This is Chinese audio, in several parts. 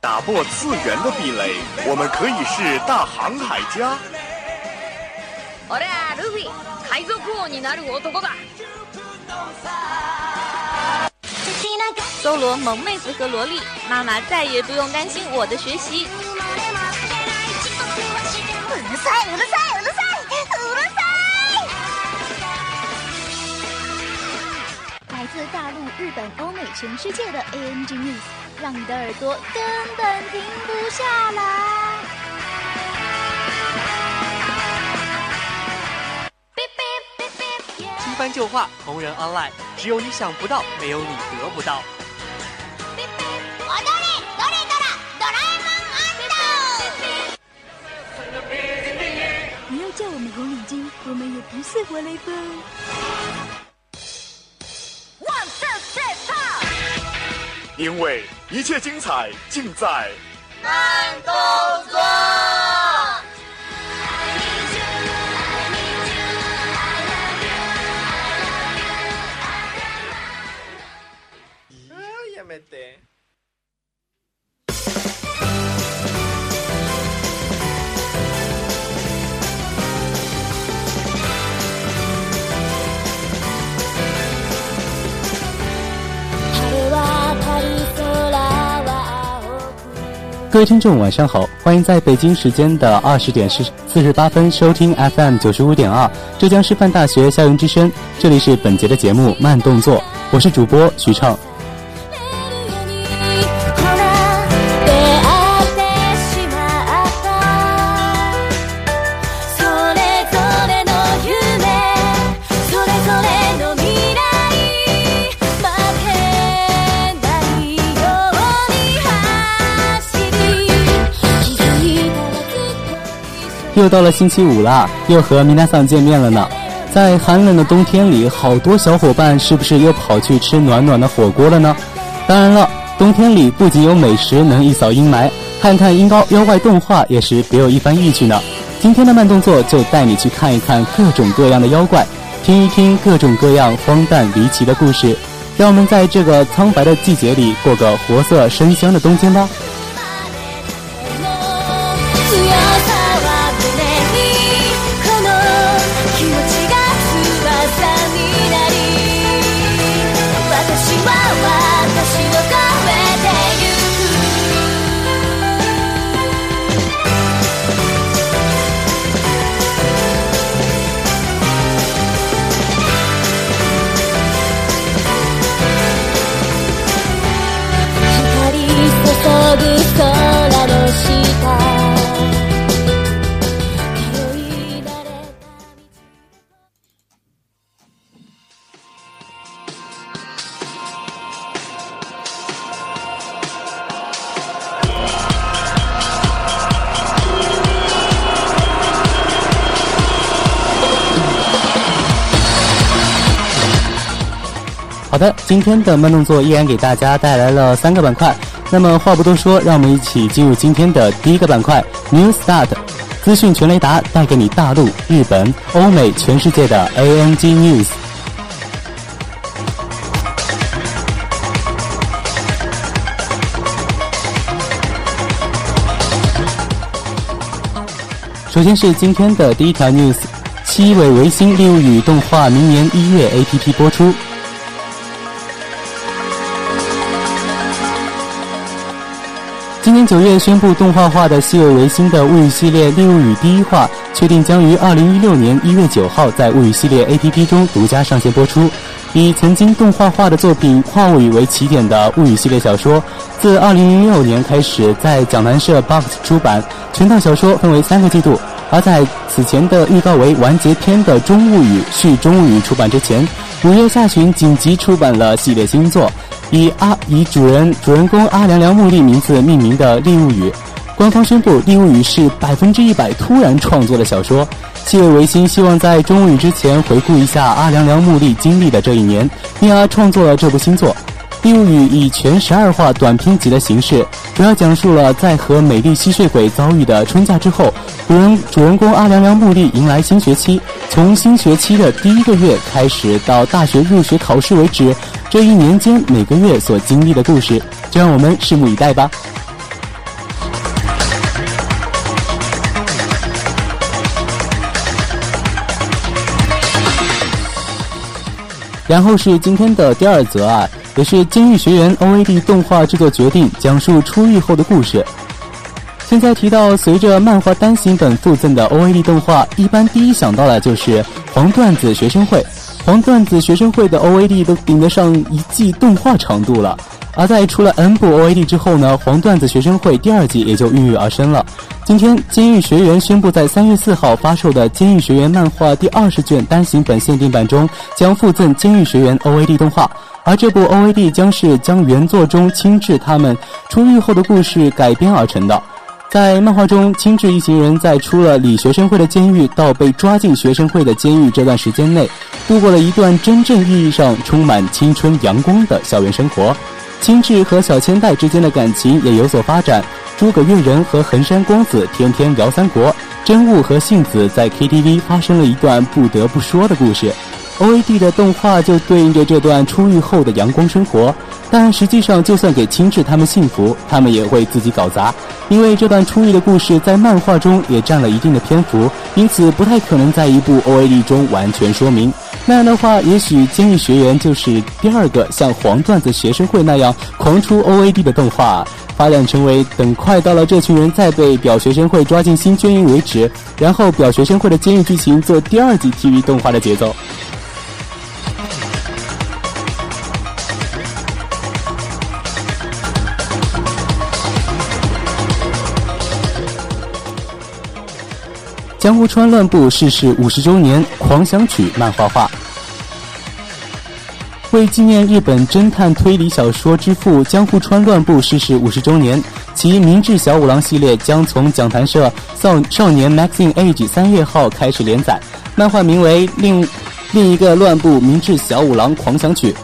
打破次元的壁垒，我们可以是大航海家。俺はルフィ海賊王になる男だ搜罗萌妹子和萝莉，妈妈再也不用担心我的学习。うるさいうるさい 大陆、日本、欧美、全世界的 ANG News，让你的耳朵根本停不下来。新番旧话，同人 online，只有你想不到，没有你得不到。不要叫我们红领巾，我们也不是活雷锋。因为一切精彩尽在慢动作。各位听众，晚上好，欢迎在北京时间的二十点四四十八分收听 FM 九十五点二浙江师范大学校园之声，这里是本节的节目慢动作，我是主播徐畅。又到了星期五啦，又和米娜桑见面了呢。在寒冷的冬天里，好多小伙伴是不是又跑去吃暖暖的火锅了呢？当然了，冬天里不仅有美食能一扫阴霾，看看阴高妖怪动画也是别有一番意趣呢。今天的慢动作就带你去看一看各种各样的妖怪，听一听各种各样荒诞离奇的故事，让我们在这个苍白的季节里过个活色生香的冬天吧。今天的慢动作依然给大家带来了三个板块。那么话不多说，让我们一起进入今天的第一个板块 New Start，资讯全雷达，带给你大陆、日本、欧美、全世界的 ANG News。首先是今天的第一条 news，七尾维新利物语动画明年一月 APP 播出。今年九月宣布动画化的西尾维新的物语系列《利物语》第一话，确定将于二零一六年一月九号在物语系列 APP 中独家上线播出。以曾经动画化的作品《话物语》为起点的物语系列小说，自二零零六年开始在讲谈社 Box 出版。全套小说分为三个季度，而在此前的预告为完结篇的《中物语》续《中物语》出版之前，五月下旬紧急出版了系列新作。以阿以主人主人公阿良良木莉名字命名的《利物语》，官方宣布《利物语》是百分之一百突然创作的小说。七尾维新希望在《中物语》之前回顾一下阿良良木莉经历的这一年，因而创作了这部新作。《第五语》以全十二话短篇集的形式，主要讲述了在和美丽吸血鬼遭遇的春假之后，主人主人公阿凉凉木莉迎来新学期。从新学期的第一个月开始到大学入学考试为止，这一年间每个月所经历的故事，就让我们拭目以待吧。然后是今天的第二则啊，也是《监狱学员》OAD 动画制作决定，讲述出狱后的故事。现在提到随着漫画单行本附赠的 OAD 动画，一般第一想到的就是黄段子学生会。黄段子学生会的 OAD 都顶得上一季动画长度了。而在出了 N 部 OAD 之后呢，黄段子学生会第二季也就孕育而生了。今天，监狱学员宣布，在三月四号发售的《监狱学员》漫画第二十卷单行本限定版中，将附赠《监狱学员》OAD 动画。而这部 OAD 将是将原作中青志他们出狱后的故事改编而成的。在漫画中，青志一行人在出了理学生会的监狱到被抓进学生会的监狱这段时间内，度过了一段真正意义上充满青春阳光的校园生活。青雉和小千代之间的感情也有所发展。诸葛月人和横山光子天天聊三国，真悟和杏子在 KTV 发生了一段不得不说的故事。OAD 的动画就对应着这段出狱后的阳光生活。但实际上，就算给青雉他们幸福，他们也会自己搞砸，因为这段出狱的故事在漫画中也占了一定的篇幅，因此不太可能在一部 OAD 中完全说明。那样的话，也许《监狱学员》就是第二个像黄段子学生会那样狂出 OAD 的动画，发展成为等快到了这群人再被表学生会抓进新监狱为止，然后表学生会的监狱剧情做第二季 TV 动画的节奏。江户川乱步逝世五十周年狂想曲漫画化。为纪念日本侦探推理小说之父江户川乱步逝世五十周年，其明治小五郎系列将从讲谈社少少年 Magazine Age 三月号开始连载。漫画名为《另另一个乱步明治小五郎狂想曲》，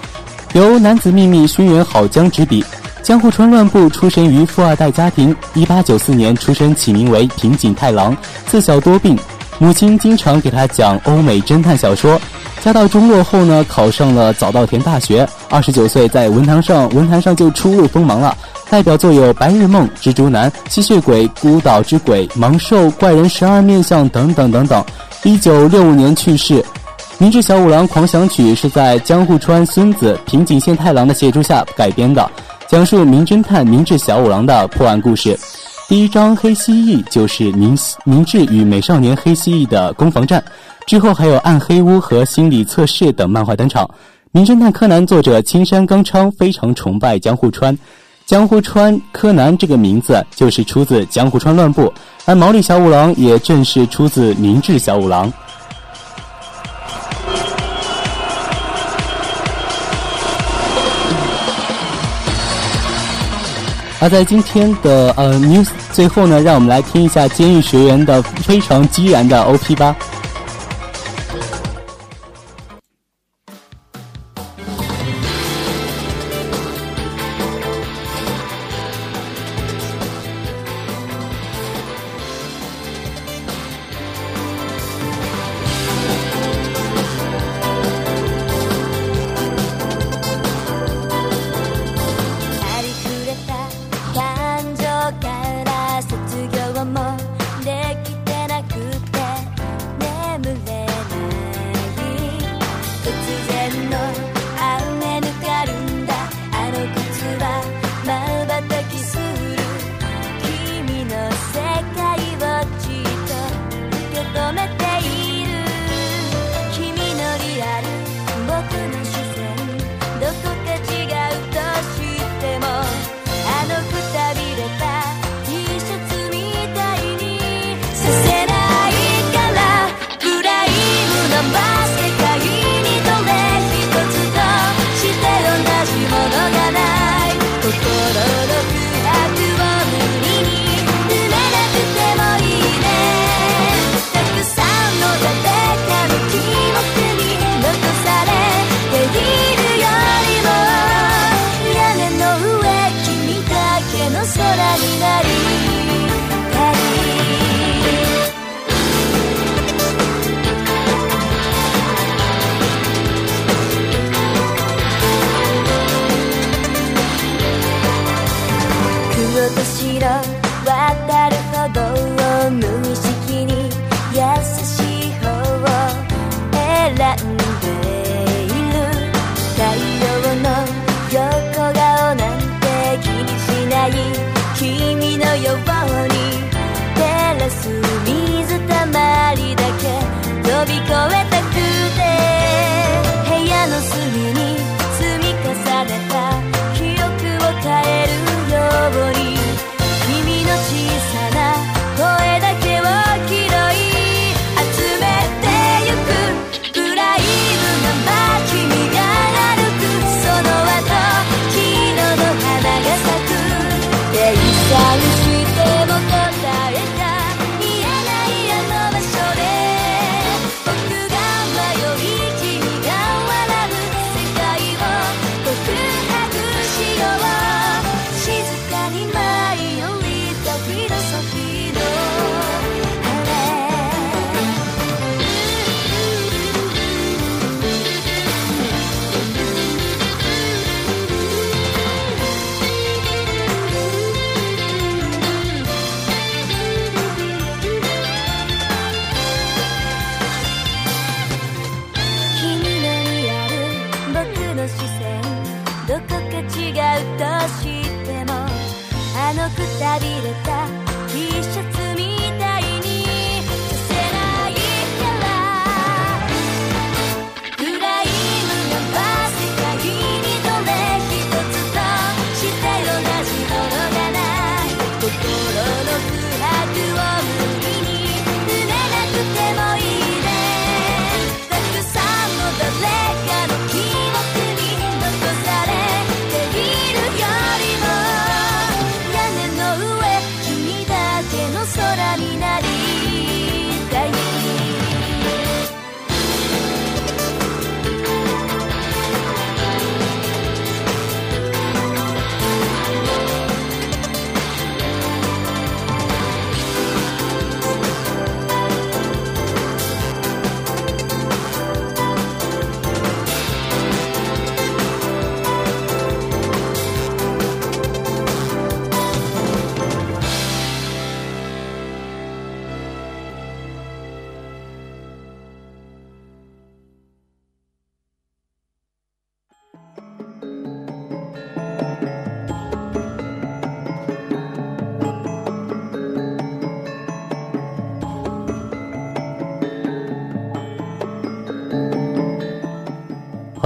由男子秘密勋元好江执笔。江户川乱步出身于富二代家庭，一八九四年出生，起名为平井太郎，自小多病，母亲经常给他讲欧美侦探小说。家道中落后呢，考上了早稻田大学，二十九岁在文坛上文坛上就初露锋芒了，代表作有《白日梦》《蜘蛛男》《吸血鬼》《孤岛之鬼》《盲兽》《怪人十二面相》等等等等。一九六五年去世。明治小五郎狂想曲是在江户川孙子平井宪太郎的协助下改编的。讲述名侦探明智小五郎的破案故事。第一章《黑蜥蜴》就是明明智与美少年黑蜥蜴的攻防战，之后还有暗黑屋和心理测试等漫画登场。名侦探柯南作者青山刚昌非常崇拜江户川，江户川柯南这个名字就是出自江户川乱步，而毛利小五郎也正是出自明智小五郎。而在今天的呃 news 最后呢，让我们来听一下监狱学员的非常激燃的 OP 吧。to say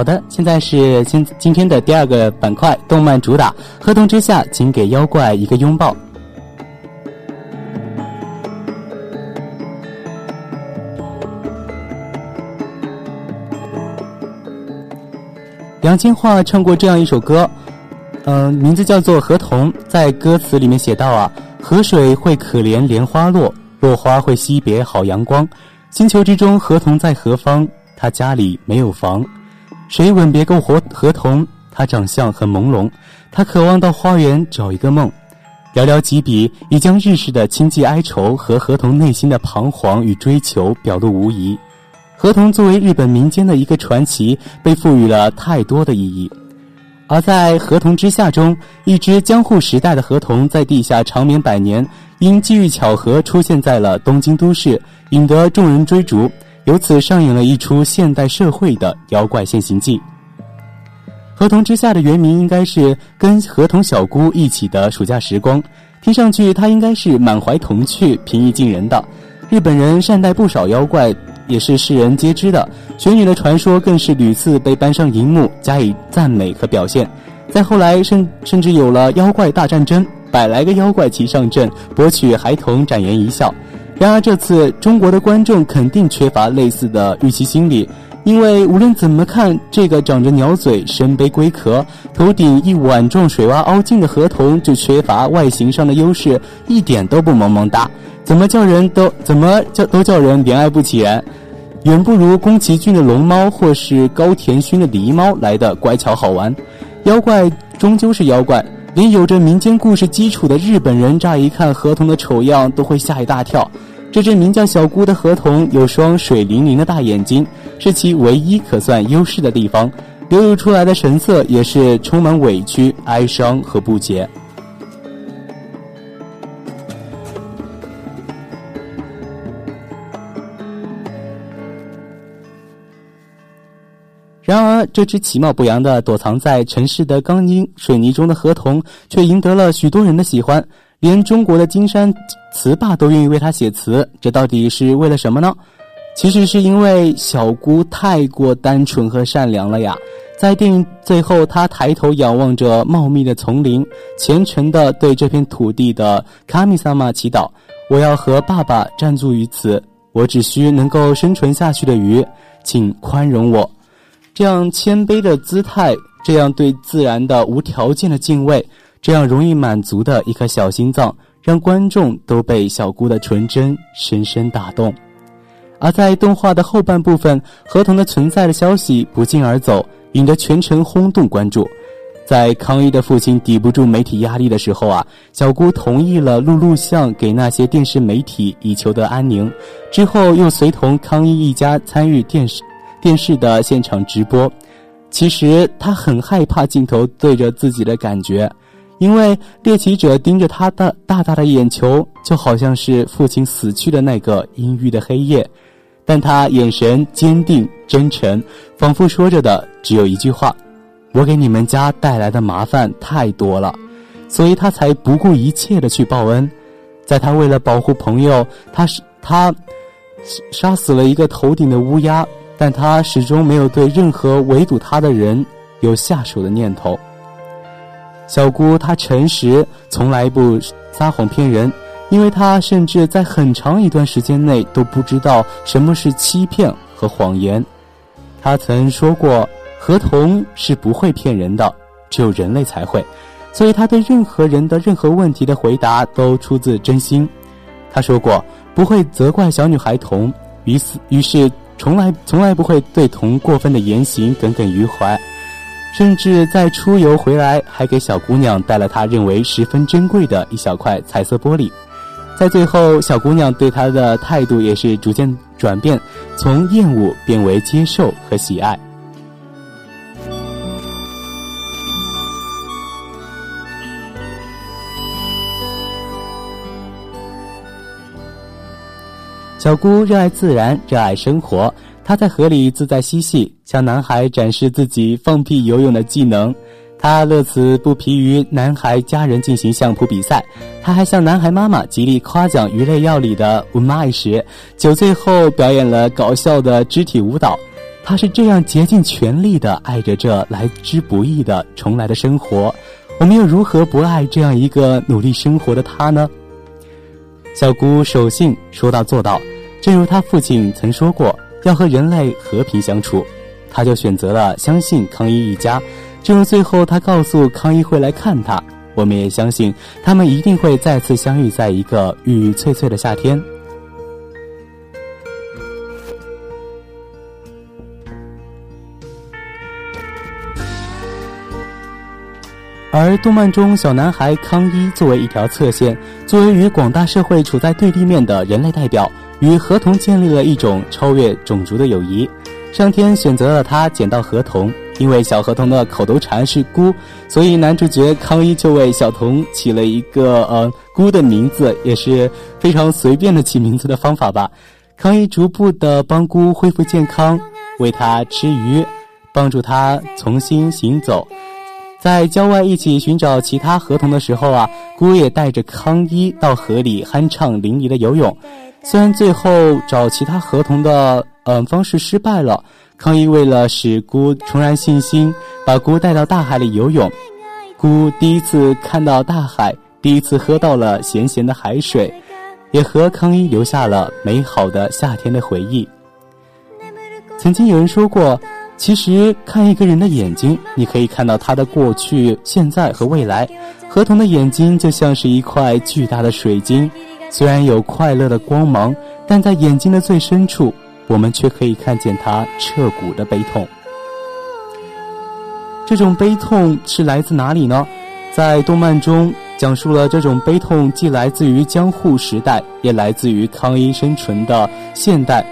好的，现在是今今天的第二个板块，动漫主打《合同之下》，请给妖怪一个拥抱。杨千嬅唱过这样一首歌，嗯，名字叫做《合同》。在歌词里面写到啊，河水会可怜莲花落，落花会惜别好阳光。星球之中，合同在何方？他家里没有房。谁吻别过合合同？他长相很朦胧，他渴望到花园找一个梦。寥寥几笔，已将日式的亲戚哀愁和河童内心的彷徨与追求表露无遗。河童作为日本民间的一个传奇，被赋予了太多的意义。而在《河童之下》中，一只江户时代的河童在地下长眠百年，因机遇巧合出现在了东京都市，引得众人追逐。由此上演了一出现代社会的妖怪现形记。合同之下的原名应该是跟合同小姑一起的暑假时光，听上去他应该是满怀童趣、平易近人的。日本人善待不少妖怪，也是世人皆知的。雪女的传说更是屡次被搬上荧幕加以赞美和表现。再后来，甚甚至有了妖怪大战争，百来个妖怪齐上阵，博取孩童展颜一笑。然而这次中国的观众肯定缺乏类似的预期心理，因为无论怎么看，这个长着鸟嘴、身背龟壳、头顶一碗状水洼凹进的河童，就缺乏外形上的优势，一点都不萌萌哒，怎么叫人都怎么叫都叫人怜爱不起然，远不如宫崎骏的龙猫或是高田勋的狸猫来的乖巧好玩。妖怪终究是妖怪。连有着民间故事基础的日本人，乍一看河童的丑样都会吓一大跳。这只名叫小姑的河童，有双水灵灵的大眼睛，是其唯一可算优势的地方。流露出来的神色也是充满委屈、哀伤和不解。然而，这只其貌不扬的躲藏在城市的钢筋水泥中的河童，却赢得了许多人的喜欢。连中国的金山词霸都愿意为他写词，这到底是为了什么呢？其实是因为小姑太过单纯和善良了呀。在电影最后，他抬头仰望着茂密的丛林，虔诚地对这片土地的卡米萨玛祈祷：“我要和爸爸暂住于此，我只需能够生存下去的鱼，请宽容我。”这样谦卑的姿态，这样对自然的无条件的敬畏，这样容易满足的一颗小心脏，让观众都被小姑的纯真深深打动。而在动画的后半部分，合同的存在的消息不胫而走。引得全城轰动关注，在康一的父亲抵不住媒体压力的时候啊，小姑同意了录录像给那些电视媒体，以求得安宁。之后又随同康一一家参与电视电视的现场直播。其实他很害怕镜头对着自己的感觉，因为猎奇者盯着他的大大的眼球，就好像是父亲死去的那个阴郁的黑夜。但他眼神坚定真诚，仿佛说着的只有一句话：“我给你们家带来的麻烦太多了，所以他才不顾一切的去报恩。在他为了保护朋友，他是他杀死了一个头顶的乌鸦，但他始终没有对任何围堵他的人有下手的念头。小姑她诚实，从来不撒谎骗人。”因为她甚至在很长一段时间内都不知道什么是欺骗和谎言。她曾说过：“合同是不会骗人的，只有人类才会。”所以他对任何人的任何问题的回答都出自真心。他说过：“不会责怪小女孩童，于是于是从来从来不会对童过分的言行耿耿于怀，甚至在出游回来还给小姑娘带了他认为十分珍贵的一小块彩色玻璃。”在最后，小姑娘对他的态度也是逐渐转变，从厌恶变为接受和喜爱。小姑热爱自然，热爱生活。她在河里自在嬉戏，向男孩展示自己放屁游泳的技能。她乐此不疲于男孩家人进行相扑比赛，她还向男孩妈妈极力夸奖鱼类料理的温妈时，酒醉后表演了搞笑的肢体舞蹈。她是这样竭尽全力的爱着这来之不易的重来的生活，我们又如何不爱这样一个努力生活的她呢？小姑守信，说到做到，正如他父亲曾说过，要和人类和平相处，他就选择了相信康一一家。正如最后，他告诉康一会来看他，我们也相信他们一定会再次相遇在一个郁郁翠翠的夏天。而动漫中小男孩康一作为一条侧线，作为与广大社会处在对立面的人类代表，与河童建立了一种超越种族的友谊。上天选择了他捡到河童。因为小河童的口头禅是“姑”，所以男主角康一就为小童起了一个呃“姑”的名字，也是非常随便的起名字的方法吧。康一逐步的帮姑恢复健康，喂他吃鱼，帮助他重新行走。在郊外一起寻找其他河童的时候啊，姑也带着康一到河里酣畅淋漓的游泳。虽然最后找其他河童的嗯方式失败了。康一为了使姑重燃信心，把姑带到大海里游泳。姑第一次看到大海，第一次喝到了咸咸的海水，也和康一留下了美好的夏天的回忆。曾经有人说过，其实看一个人的眼睛，你可以看到他的过去、现在和未来。河童的眼睛就像是一块巨大的水晶，虽然有快乐的光芒，但在眼睛的最深处。我们却可以看见他彻骨的悲痛。这种悲痛是来自哪里呢？在动漫中讲述了这种悲痛，既来自于江户时代，也来自于康一生存的现代。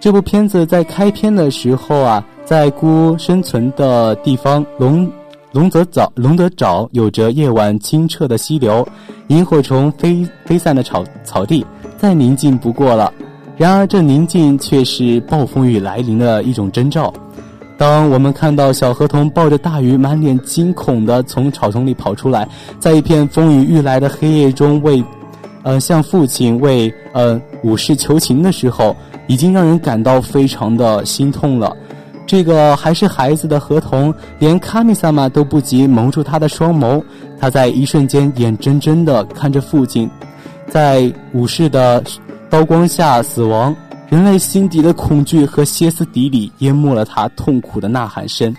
这部片子在开篇的时候啊，在孤生存的地方龙龙泽沼龙泽沼，有着夜晚清澈的溪流，萤火虫飞飞散的草草地，再宁静不过了。然而，这宁静却是暴风雨来临的一种征兆。当我们看到小河童抱着大鱼，满脸惊恐地从草丛里跑出来，在一片风雨欲来的黑夜中为，呃，向父亲为呃武士求情的时候，已经让人感到非常的心痛了。这个还是孩子的河童，连卡米萨玛都不及蒙住他的双眸。他在一瞬间眼睁睁地看着父亲，在武士的刀光下死亡。人类心底的恐惧和歇斯底里淹没了他痛苦的呐喊声。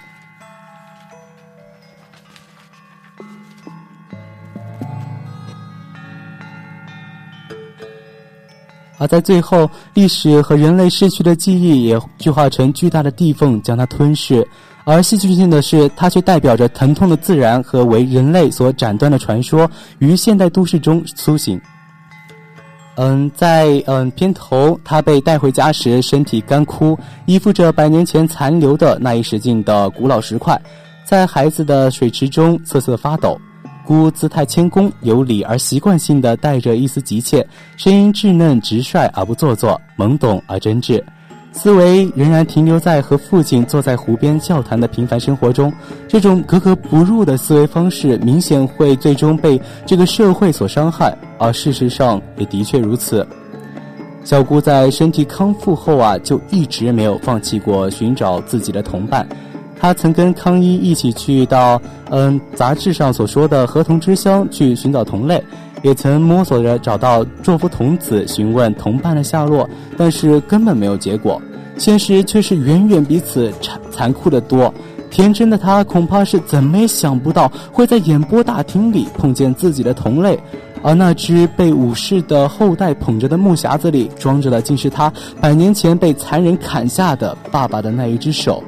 而在最后，历史和人类逝去的记忆也聚化成巨大的地缝，将它吞噬。而戏剧性的是，它却代表着疼痛的自然和为人类所斩断的传说，于现代都市中苏醒。嗯，在嗯片头，他被带回家时，身体干枯，依附着百年前残留的那一时境的古老石块，在孩子的水池中瑟瑟发抖。姑姿态谦恭有礼，而习惯性的带着一丝急切，声音稚嫩直率而不做作，懵懂而真挚。思维仍然停留在和父亲坐在湖边笑谈的平凡生活中，这种格格不入的思维方式，明显会最终被这个社会所伤害，而事实上也的确如此。小姑在身体康复后啊，就一直没有放弃过寻找自己的同伴。他曾跟康一一起去到嗯杂志上所说的河童之乡去寻找同类。也曾摸索着找到作夫童子询问同伴的下落，但是根本没有结果。现实却是远远比此残残酷的多。天真的他恐怕是怎么也想不到会在演播大厅里碰见自己的同类，而那只被武士的后代捧着的木匣子里装着的，竟是他百年前被残忍砍下的爸爸的那一只手。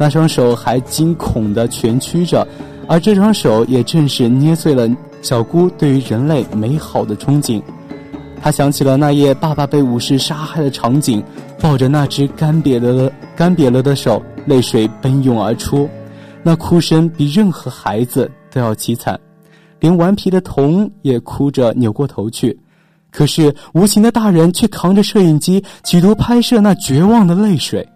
那双手还惊恐地蜷曲着，而这双手也正是捏碎了。小姑对于人类美好的憧憬，她想起了那夜爸爸被武士杀害的场景，抱着那只干瘪了、干瘪了的手，泪水奔涌而出，那哭声比任何孩子都要凄惨，连顽皮的童也哭着扭过头去，可是无情的大人却扛着摄影机，企图拍摄那绝望的泪水。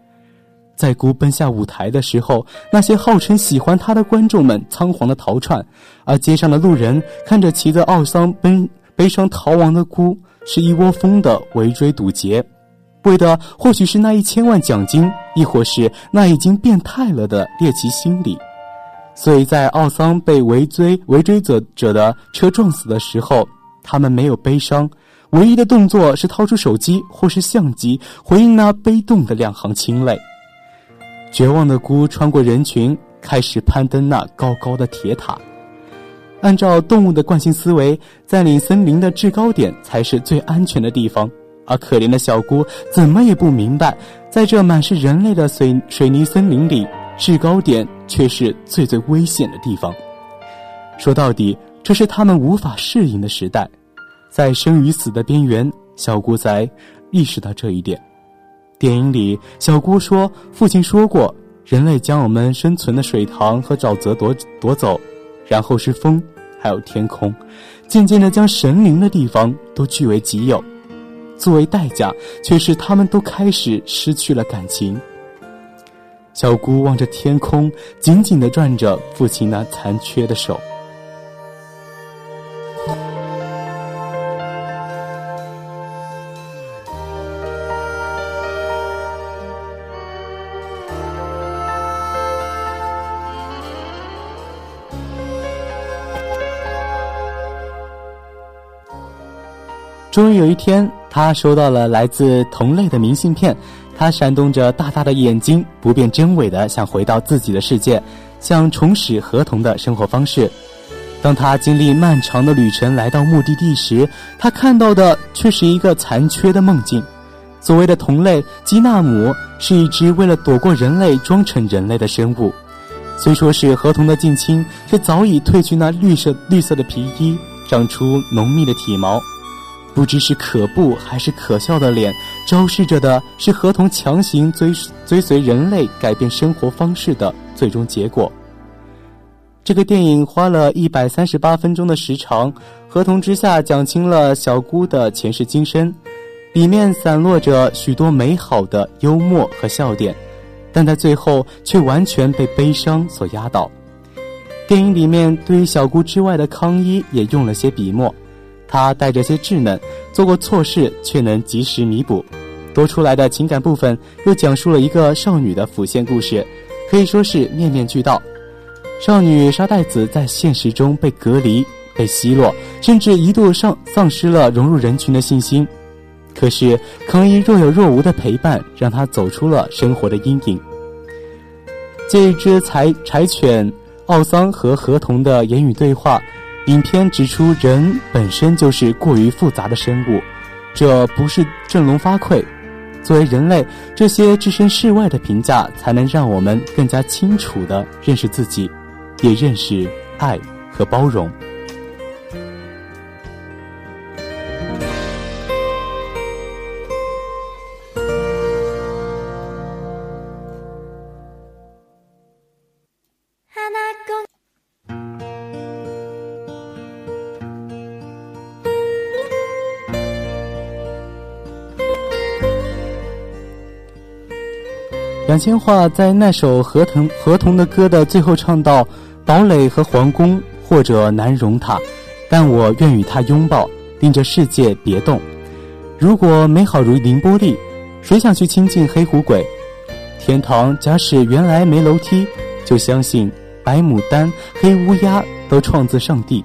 在姑奔下舞台的时候，那些号称喜欢他的观众们仓皇的逃窜，而街上的路人看着骑着奥桑奔悲伤逃亡的姑，是一窝蜂的围追堵截，为的或许是那一千万奖金，亦或是那已经变态了的猎奇心理。所以在奥桑被围追围追者者的车撞死的时候，他们没有悲伤，唯一的动作是掏出手机或是相机，回应那悲动的两行清泪。绝望的姑穿过人群，开始攀登那高高的铁塔。按照动物的惯性思维，占领森林的制高点才是最安全的地方。而可怜的小姑怎么也不明白，在这满是人类的水水泥森林里，制高点却是最最危险的地方。说到底，这是他们无法适应的时代，在生与死的边缘，小姑才意识到这一点。电影里，小姑说：“父亲说过，人类将我们生存的水塘和沼泽夺夺走，然后是风，还有天空，渐渐的将神灵的地方都据为己有。作为代价，却是他们都开始失去了感情。”小姑望着天空，紧紧的攥着父亲那残缺的手。终于有一天，他收到了来自同类的明信片。他闪动着大大的眼睛，不辨真伪的想回到自己的世界，想重拾合同的生活方式。当他经历漫长的旅程来到目的地时，他看到的却是一个残缺的梦境。所谓的同类基纳姆是一只为了躲过人类装成人类的生物，虽说是合同的近亲，却早已褪去那绿色绿色的皮衣，长出浓密的体毛。不知是可怖还是可笑的脸，昭示着的是合同强行追追随人类改变生活方式的最终结果。这个电影花了一百三十八分钟的时长，《合同之下》讲清了小姑的前世今生，里面散落着许多美好的幽默和笑点。但在最后却完全被悲伤所压倒。电影里面对于小姑之外的康一也用了些笔墨，他带着些稚嫩，做过错事却能及时弥补。多出来的情感部分又讲述了一个少女的抚线故事，可以说是面面俱到。少女沙袋子在现实中被隔离、被奚落，甚至一度丧丧失了融入人群的信心。可是康一若有若无的陪伴，让她走出了生活的阴影。借一只柴柴犬。奥桑和河童的言语对话，影片指出人本身就是过于复杂的生物，这不是振聋发聩。作为人类，这些置身事外的评价，才能让我们更加清楚地认识自己，也认识爱和包容。杨千嬅在那首河童河童的歌的最后唱到：“堡垒和皇宫或者难容他，但我愿与他拥抱，令这世界别动。如果美好如凌波丽，谁想去亲近黑虎鬼？天堂假使原来没楼梯，就相信白牡丹、黑乌鸦都创自上帝，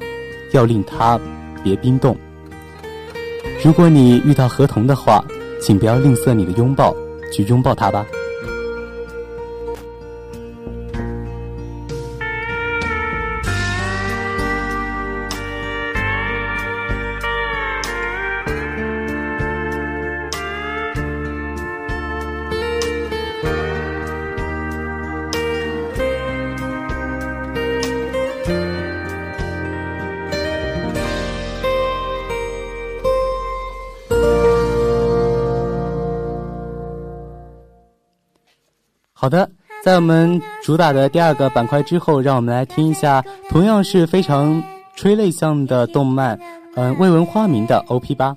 要令他别冰冻。如果你遇到河童的话，请不要吝啬你的拥抱，去拥抱他吧。”好的，在我们主打的第二个板块之后，让我们来听一下同样是非常催泪向的动漫，嗯，未闻花名的 OP 吧。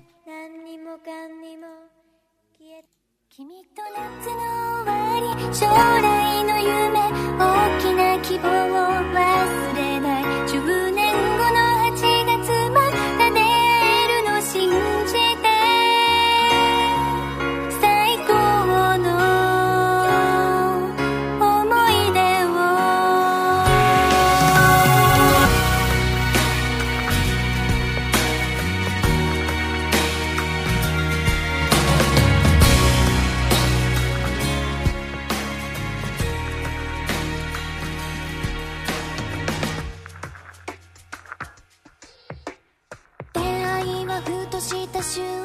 you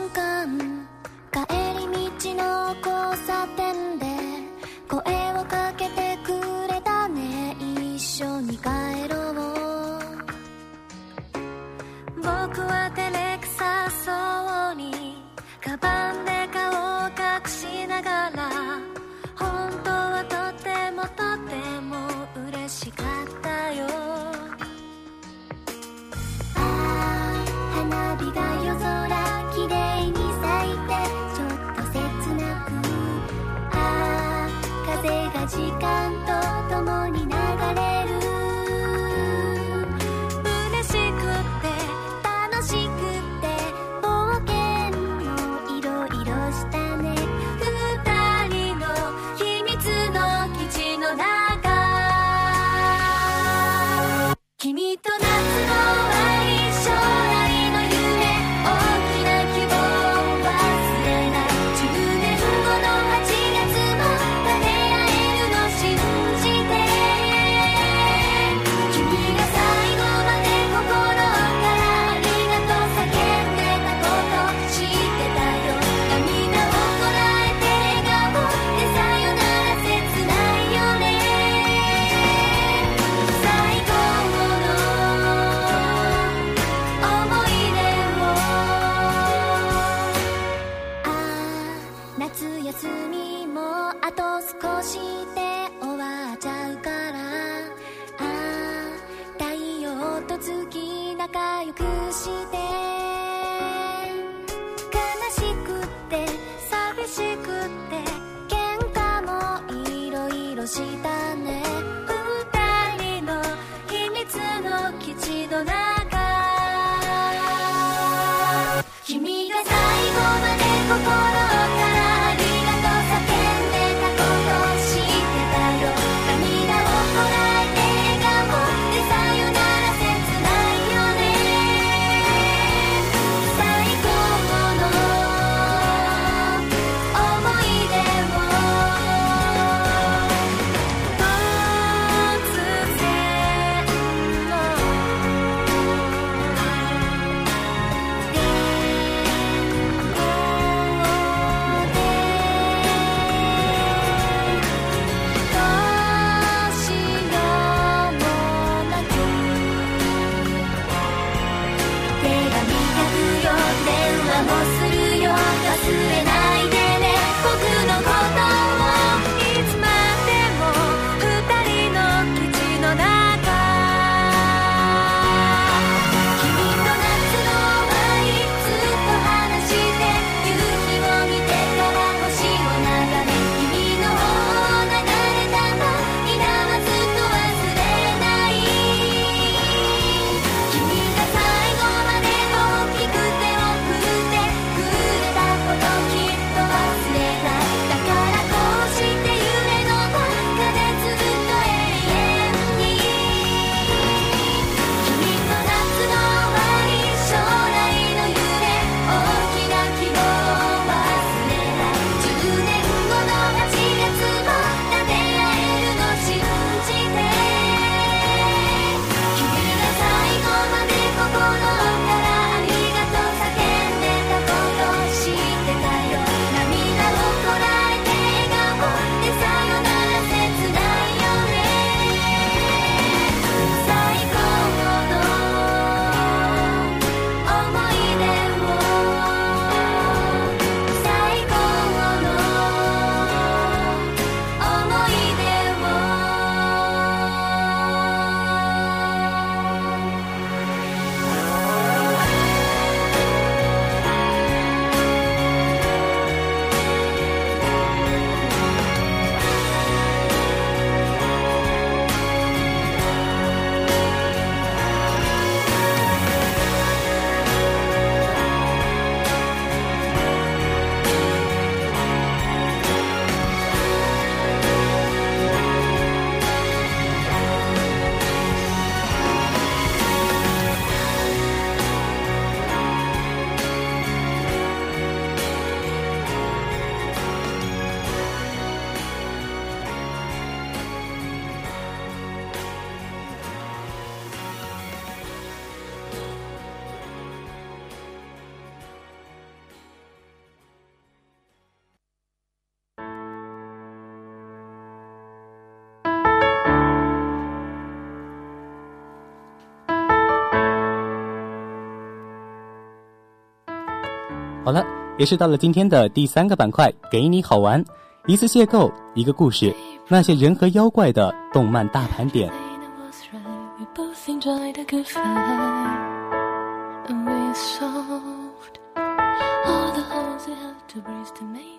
好了，也是到了今天的第三个板块，给你好玩，一次邂逅一个故事，那些人和妖怪的动漫大盘点。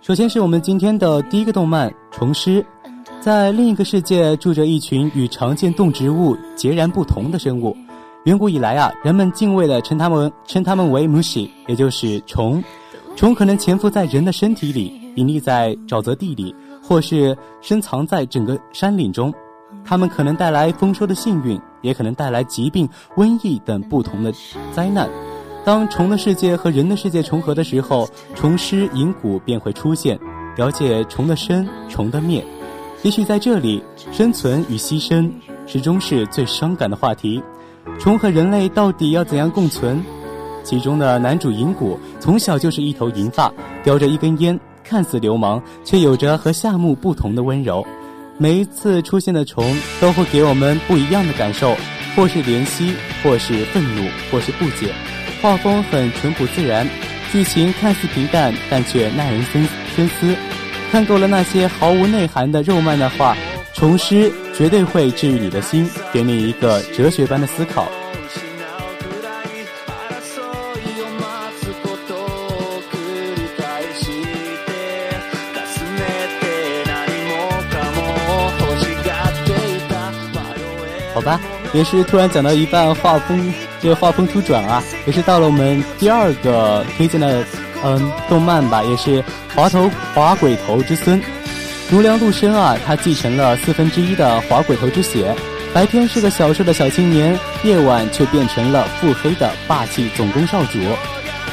首先是我们今天的第一个动漫《虫师》。在另一个世界，住着一群与常见动植物截然不同的生物。远古以来啊，人们敬畏的称他们称他们为 mushi，也就是虫。虫可能潜伏在人的身体里，隐匿在沼泽地里，或是深藏在整个山岭中。它们可能带来丰收的幸运，也可能带来疾病、瘟疫等不同的灾难。当虫的世界和人的世界重合的时候，虫师银谷便会出现，了解虫的生，虫的灭。也许在这里，生存与牺牲始终是最伤感的话题。虫和人类到底要怎样共存？其中的男主银谷从小就是一头银发，叼着一根烟，看似流氓，却有着和夏目不同的温柔。每一次出现的虫都会给我们不一样的感受，或是怜惜，或是愤怒，或是不解。画风很淳朴自然，剧情看似平淡，但却耐人深深思。看够了那些毫无内涵的肉漫的话，虫师绝对会治愈你的心，给你一个哲学般的思考。好吧，也是突然讲到一半，画风这画风突转啊，也是到了我们第二个推荐的。嗯，动漫吧，也是滑头滑鬼头之孙，奴良陆生啊，他继承了四分之一的滑鬼头之血，白天是个小瘦的小青年，夜晚却变成了腹黑的霸气总攻少主。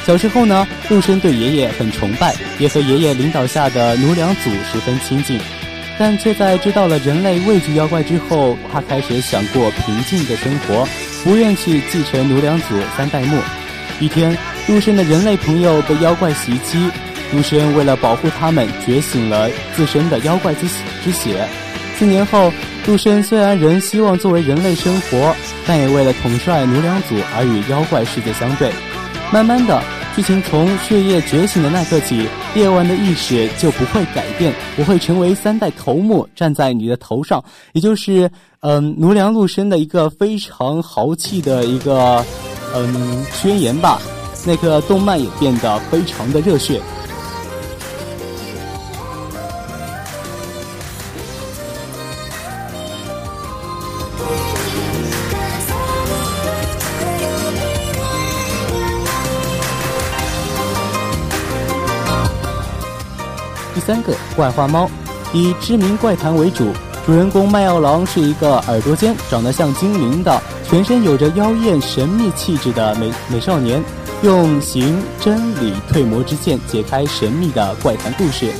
小时候呢，陆生对爷爷很崇拜，也和爷爷领导下的奴良组十分亲近，但却在知道了人类畏惧妖怪之后，他开始想过平静的生活，不愿去继承奴良组三代目。一天。陆生的人类朋友被妖怪袭击，陆生为了保护他们，觉醒了自身的妖怪之之血。四年后，陆生虽然仍希望作为人类生活，但也为了统帅奴良组而与妖怪世界相对。慢慢的，剧情从血液觉醒的那刻起，夜晚的意识就不会改变，我会成为三代头目站在你的头上，也就是嗯奴良陆生的一个非常豪气的一个嗯宣言吧。那个动漫也变得非常的热血。三个怪花猫，以知名怪谈为主，主人公麦耀郎是一个耳朵尖、长得像精灵的、全身有着妖艳神秘气质的美美少年。用行真理退魔之剑解开神秘的怪谈故事。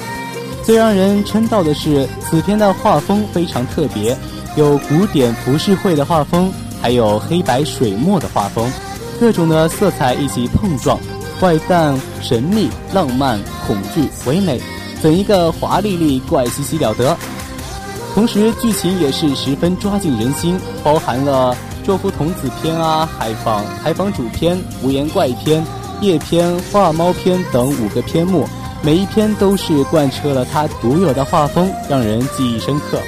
最让人称道的是，此片的画风非常特别，有古典浮世绘的画风，还有黑白水墨的画风，各种的色彩一起碰撞，怪诞、神秘、浪漫、恐惧、唯美，怎一个华丽丽、怪兮兮了得！同时，剧情也是十分抓紧人心，包含了。作夫童子篇啊，海坊海坊主篇、无言怪篇、夜篇、画猫篇等五个篇目，每一篇都是贯彻了他独有的画风，让人记忆深刻。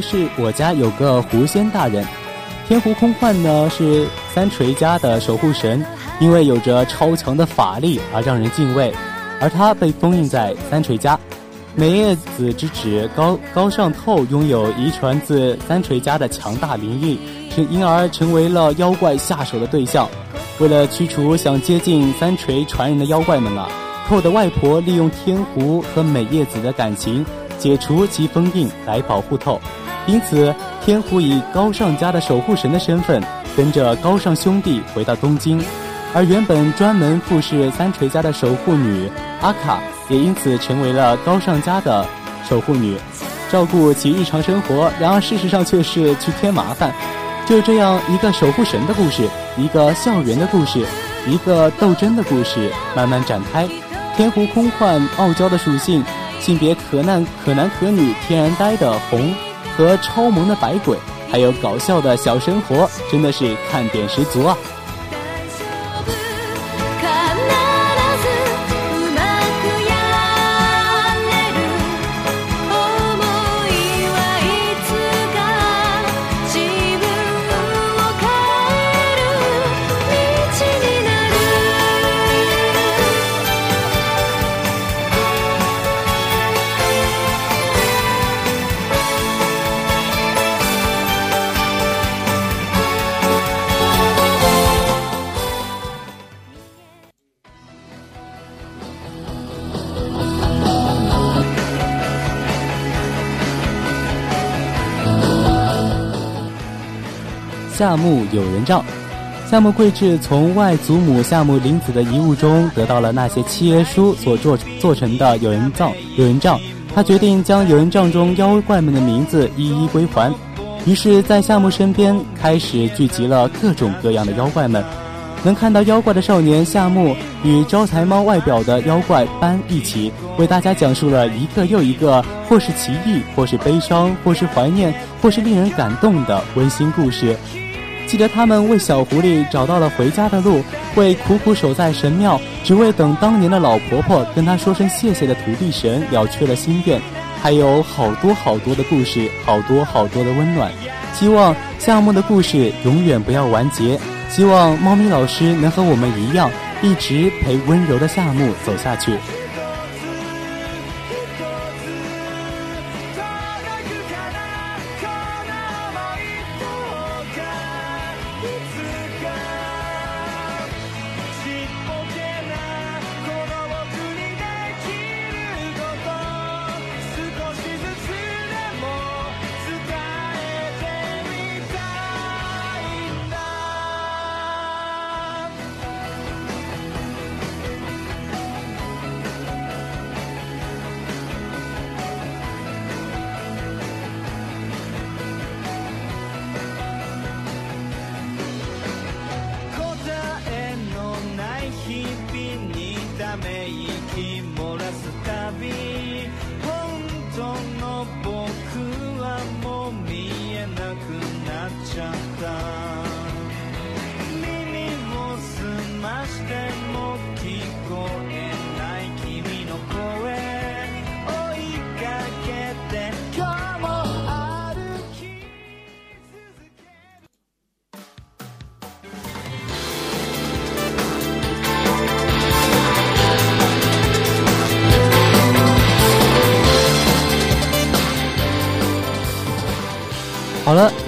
是我家有个狐仙大人，天狐空幻呢是三锤家的守护神，因为有着超强的法力而让人敬畏，而他被封印在三锤家。美叶子之子高高尚透拥有遗传自三锤家的强大灵力，是因而成为了妖怪下手的对象。为了驱除想接近三锤传人的妖怪们啊，透的外婆利用天狐和美叶子的感情。解除其封印来保护透，因此天狐以高尚家的守护神的身份，跟着高尚兄弟回到东京，而原本专门服侍三锤家的守护女阿卡，也因此成为了高尚家的守护女，照顾其日常生活。然而事实上却是去添麻烦。就这样一个守护神的故事，一个校园的故事，一个斗争的故事，慢慢展开。天狐空幻傲娇的属性。性别可男可男可女，天然呆的红和超萌的百鬼，还有搞笑的小生活，真的是看点十足啊！夏目友人帐，夏目贵志从外祖母夏目林子的遗物中得到了那些契约书所做做成的友人帐。友人帐，他决定将友人帐中妖怪们的名字一一归还。于是，在夏目身边开始聚集了各种各样的妖怪们。能看到妖怪的少年夏目与招财猫外表的妖怪班一起，为大家讲述了一个又一个或是奇异，或是悲伤，或是怀念，或是令人感动的温馨故事。记得他们为小狐狸找到了回家的路，为苦苦守在神庙，只为等当年的老婆婆跟他说声谢谢的土地神了却了心愿，还有好多好多的故事，好多好多的温暖。希望夏目的故事永远不要完结，希望猫咪老师能和我们一样，一直陪温柔的夏目走下去。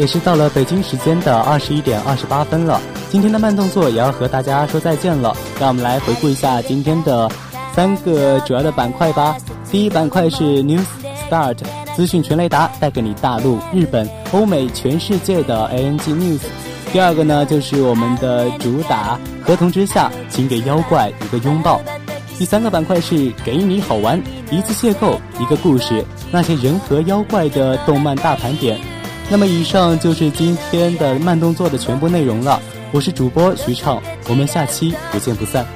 也是到了北京时间的二十一点二十八分了。今天的慢动作也要和大家说再见了。让我们来回顾一下今天的三个主要的板块吧。第一板块是 News Start 资讯全雷达，带给你大陆、日本、欧美、全世界的 ANG News。第二个呢，就是我们的主打合同之下，请给妖怪一个拥抱。第三个板块是给你好玩，一次邂逅一个故事，那些人和妖怪的动漫大盘点。那么以上就是今天的慢动作的全部内容了。我是主播徐畅，我们下期不见不散。